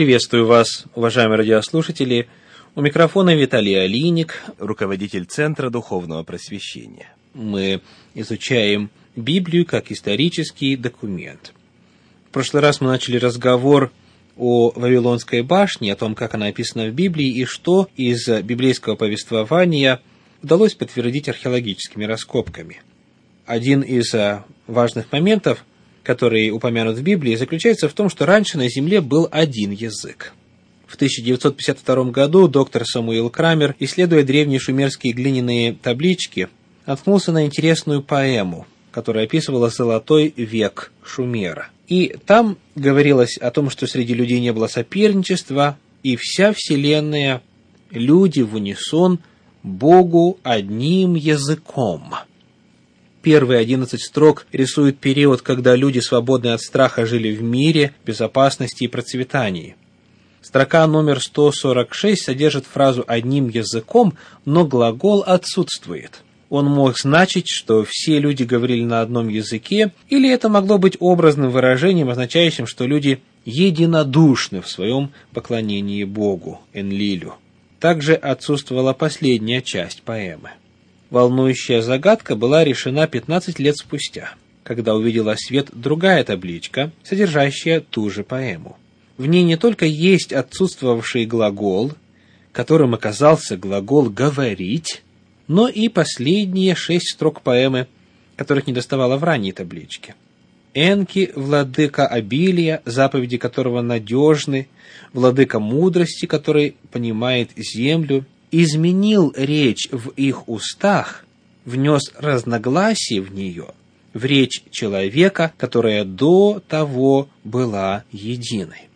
Приветствую вас, уважаемые радиослушатели. У микрофона Виталий Алиник, руководитель Центра Духовного Просвещения. Мы изучаем Библию как исторический документ. В прошлый раз мы начали разговор о Вавилонской башне, о том, как она описана в Библии, и что из библейского повествования удалось подтвердить археологическими раскопками. Один из э, важных моментов, который упомянут в Библии, заключается в том, что раньше на Земле был один язык. В 1952 году доктор Самуил Крамер, исследуя древние шумерские глиняные таблички, наткнулся на интересную поэму, которая описывала золотой век Шумера – и там говорилось о том, что среди людей не было соперничества, и вся Вселенная, люди в унисон, Богу одним языком. Первые одиннадцать строк рисуют период, когда люди, свободные от страха, жили в мире, безопасности и процветании. Строка номер 146 содержит фразу «одним языком», но глагол отсутствует – он мог значить, что все люди говорили на одном языке, или это могло быть образным выражением, означающим, что люди единодушны в своем поклонении Богу, Энлилю. Также отсутствовала последняя часть поэмы. Волнующая загадка была решена 15 лет спустя, когда увидела свет другая табличка, содержащая ту же поэму. В ней не только есть отсутствовавший глагол, которым оказался глагол «говорить», но и последние шесть строк поэмы, которых не доставало в ранней табличке. Энки, владыка обилия, заповеди которого надежны, владыка мудрости, который понимает землю, изменил речь в их устах, внес разногласие в нее, в речь человека, которая до того была единой.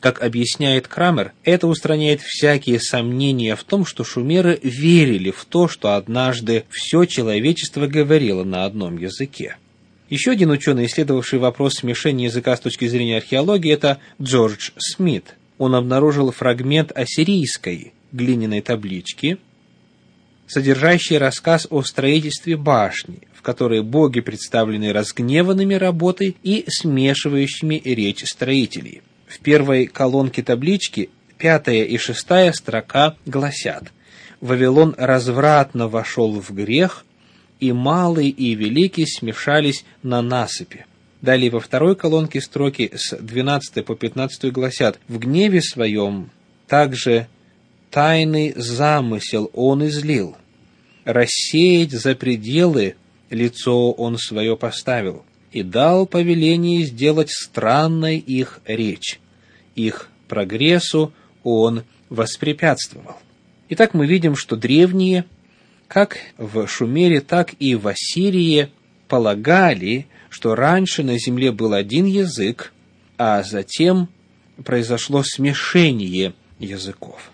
Как объясняет Крамер, это устраняет всякие сомнения в том, что шумеры верили в то, что однажды все человечество говорило на одном языке. Еще один ученый, исследовавший вопрос смешения языка с точки зрения археологии, это Джордж Смит. Он обнаружил фрагмент ассирийской глиняной таблички, содержащий рассказ о строительстве башни, в которой боги представлены разгневанными работой и смешивающими речь строителей – в первой колонке таблички пятая и шестая строка гласят «Вавилон развратно вошел в грех, и малый и великий смешались на насыпи». Далее во второй колонке строки с 12 по 15 гласят «В гневе своем также тайный замысел он излил, рассеять за пределы лицо он свое поставил, и дал повеление сделать странной их речь их прогрессу он воспрепятствовал. Итак, мы видим, что древние, как в Шумере, так и в Ассирии, полагали, что раньше на земле был один язык, а затем произошло смешение языков.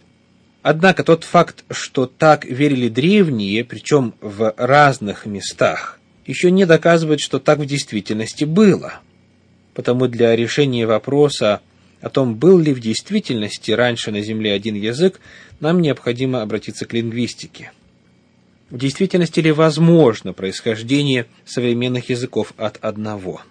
Однако тот факт, что так верили древние, причем в разных местах, еще не доказывает, что так в действительности было. Потому для решения вопроса о том, был ли в действительности раньше на Земле один язык, нам необходимо обратиться к лингвистике. В действительности ли возможно происхождение современных языков от одного?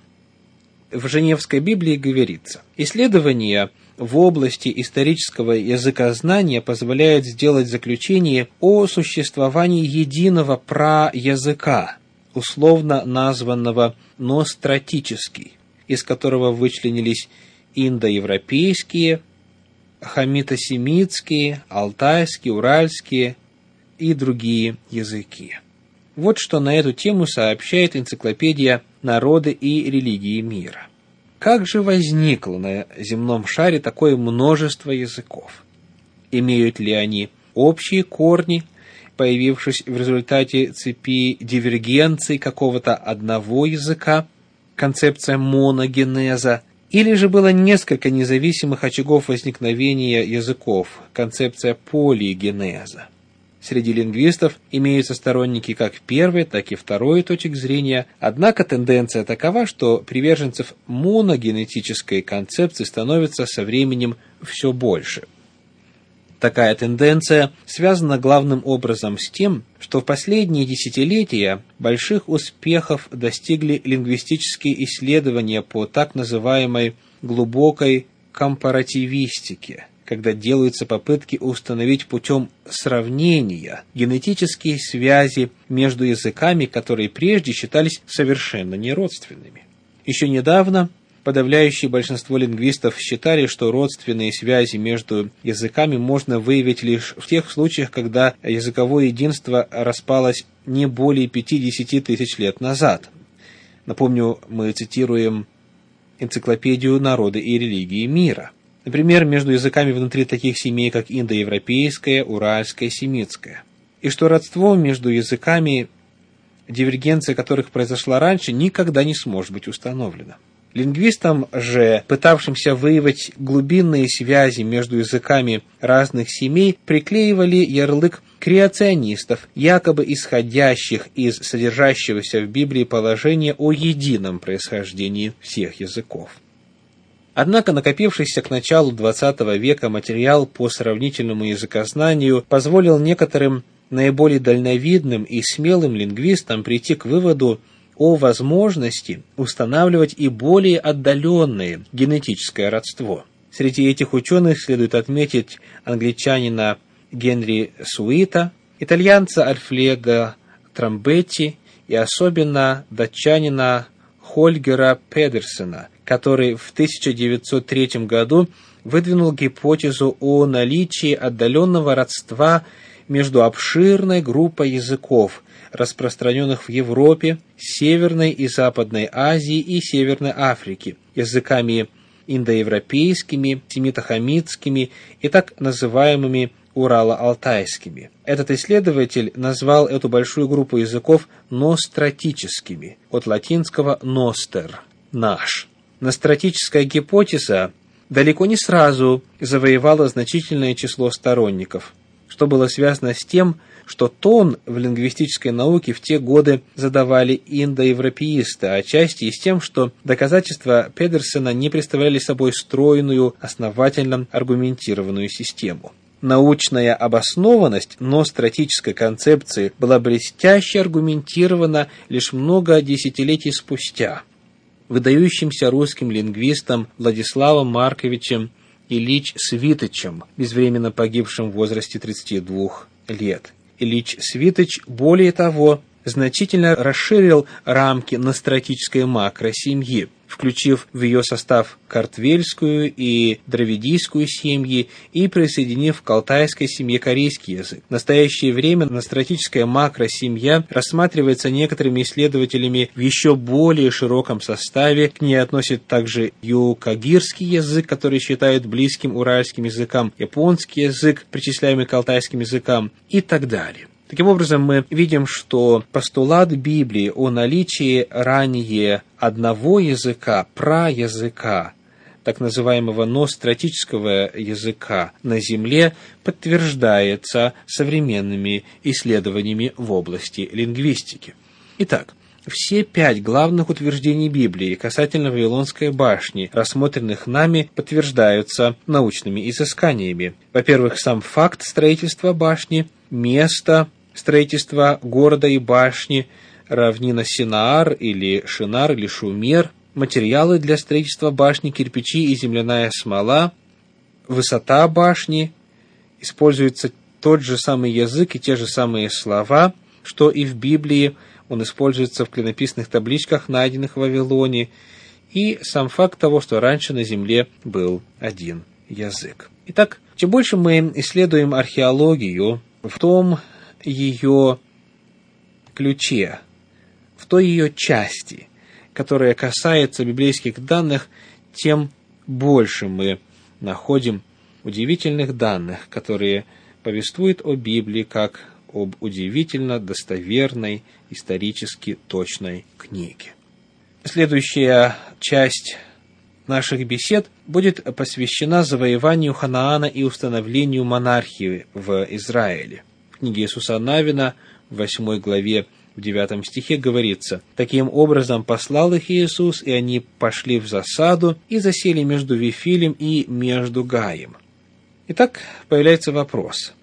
В Женевской Библии говорится, исследования в области исторического языкознания позволяют сделать заключение о существовании единого праязыка, условно названного ностратический, из которого вычленились индоевропейские, хамитосемитские, алтайские, уральские и другие языки. Вот что на эту тему сообщает энциклопедия «Народы и религии мира». Как же возникло на земном шаре такое множество языков? Имеют ли они общие корни, появившись в результате цепи дивергенций какого-то одного языка, концепция моногенеза, или же было несколько независимых очагов возникновения языков, концепция полигенеза. Среди лингвистов имеются сторонники как первой, так и второй точек зрения, однако тенденция такова, что приверженцев моногенетической концепции становится со временем все больше – Такая тенденция связана главным образом с тем, что в последние десятилетия больших успехов достигли лингвистические исследования по так называемой глубокой компаративистике, когда делаются попытки установить путем сравнения генетические связи между языками, которые прежде считались совершенно неродственными. Еще недавно подавляющее большинство лингвистов считали, что родственные связи между языками можно выявить лишь в тех случаях, когда языковое единство распалось не более 50 тысяч лет назад. Напомню, мы цитируем энциклопедию народа и религии мира. Например, между языками внутри таких семей, как индоевропейская, уральская, семитская. И что родство между языками, дивергенция которых произошла раньше, никогда не сможет быть установлено. Лингвистам же, пытавшимся выявить глубинные связи между языками разных семей, приклеивали ярлык креационистов, якобы исходящих из содержащегося в Библии положения о едином происхождении всех языков. Однако накопившийся к началу XX века материал по сравнительному языкознанию позволил некоторым наиболее дальновидным и смелым лингвистам прийти к выводу о возможности устанавливать и более отдаленное генетическое родство. Среди этих ученых следует отметить англичанина Генри Суита, итальянца Альфледа Трамбетти и особенно датчанина Хольгера Педерсена, который в 1903 году выдвинул гипотезу о наличии отдаленного родства между обширной группой языков, распространенных в Европе, Северной и Западной Азии и Северной Африке, языками индоевропейскими, семитохамитскими и так называемыми Урало-Алтайскими. Этот исследователь назвал эту большую группу языков ностратическими, от латинского «ностер» – «наш». Ностратическая гипотеза далеко не сразу завоевала значительное число сторонников, что было связано с тем, что тон в лингвистической науке в те годы задавали индоевропеисты, а отчасти и с тем, что доказательства Педерсена не представляли собой стройную, основательно аргументированную систему. Научная обоснованность ностратической концепции была блестяще аргументирована лишь много десятилетий спустя выдающимся русским лингвистом Владиславом Марковичем Ильич Свитычем, безвременно погибшим в возрасте 32 лет. Ильич Свитыч, более того, значительно расширил рамки настратической макросемьи, включив в ее состав картвельскую и дравидийскую семьи и присоединив к алтайской семье корейский язык. В настоящее время настратическая макросемья рассматривается некоторыми исследователями в еще более широком составе. К ней относят также юкагирский язык, который считают близким уральским языкам, японский язык, причисляемый к алтайским языкам и так далее. Таким образом, мы видим, что постулат Библии о наличии ранее одного языка, праязыка, так называемого ностратического языка на Земле подтверждается современными исследованиями в области лингвистики. Итак, все пять главных утверждений Библии касательно Вавилонской башни, рассмотренных нами, подтверждаются научными изысканиями. Во-первых, сам факт строительства башни, место строительства города и башни, равнина Синаар или Шинар или Шумер, материалы для строительства башни, кирпичи и земляная смола, высота башни, используется тот же самый язык и те же самые слова, что и в Библии, он используется в клинописных табличках, найденных в Вавилоне, и сам факт того, что раньше на земле был один язык. Итак, чем больше мы исследуем археологию в том ее ключе, в той ее части, которая касается библейских данных, тем больше мы находим удивительных данных, которые повествуют о Библии как об удивительно достоверной, исторически точной книге. Следующая часть наших бесед будет посвящена завоеванию Ханаана и установлению монархии в Израиле книге Иисуса Навина, в 8 главе, в 9 стихе говорится, «Таким образом послал их Иисус, и они пошли в засаду и засели между Вифилем и между Гаем». Итак, появляется вопрос,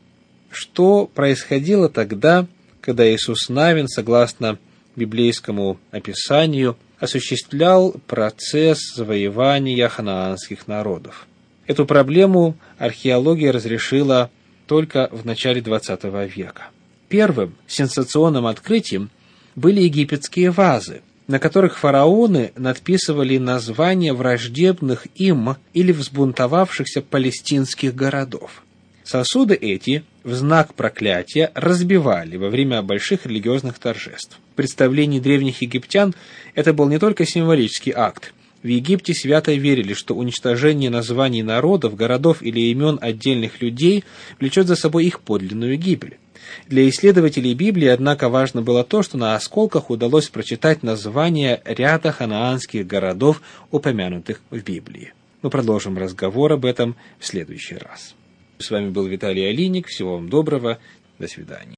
что происходило тогда, когда Иисус Навин, согласно библейскому описанию, осуществлял процесс завоевания ханаанских народов. Эту проблему археология разрешила только в начале XX века. Первым сенсационным открытием были египетские вазы, на которых фараоны надписывали названия враждебных им или взбунтовавшихся палестинских городов. Сосуды эти в знак проклятия разбивали во время больших религиозных торжеств. В представлении древних египтян это был не только символический акт. В Египте свято верили, что уничтожение названий народов, городов или имен отдельных людей влечет за собой их подлинную гибель. Для исследователей Библии, однако, важно было то, что на осколках удалось прочитать названия ряда ханаанских городов, упомянутых в Библии. Мы продолжим разговор об этом в следующий раз. С вами был Виталий Алиник. Всего вам доброго. До свидания.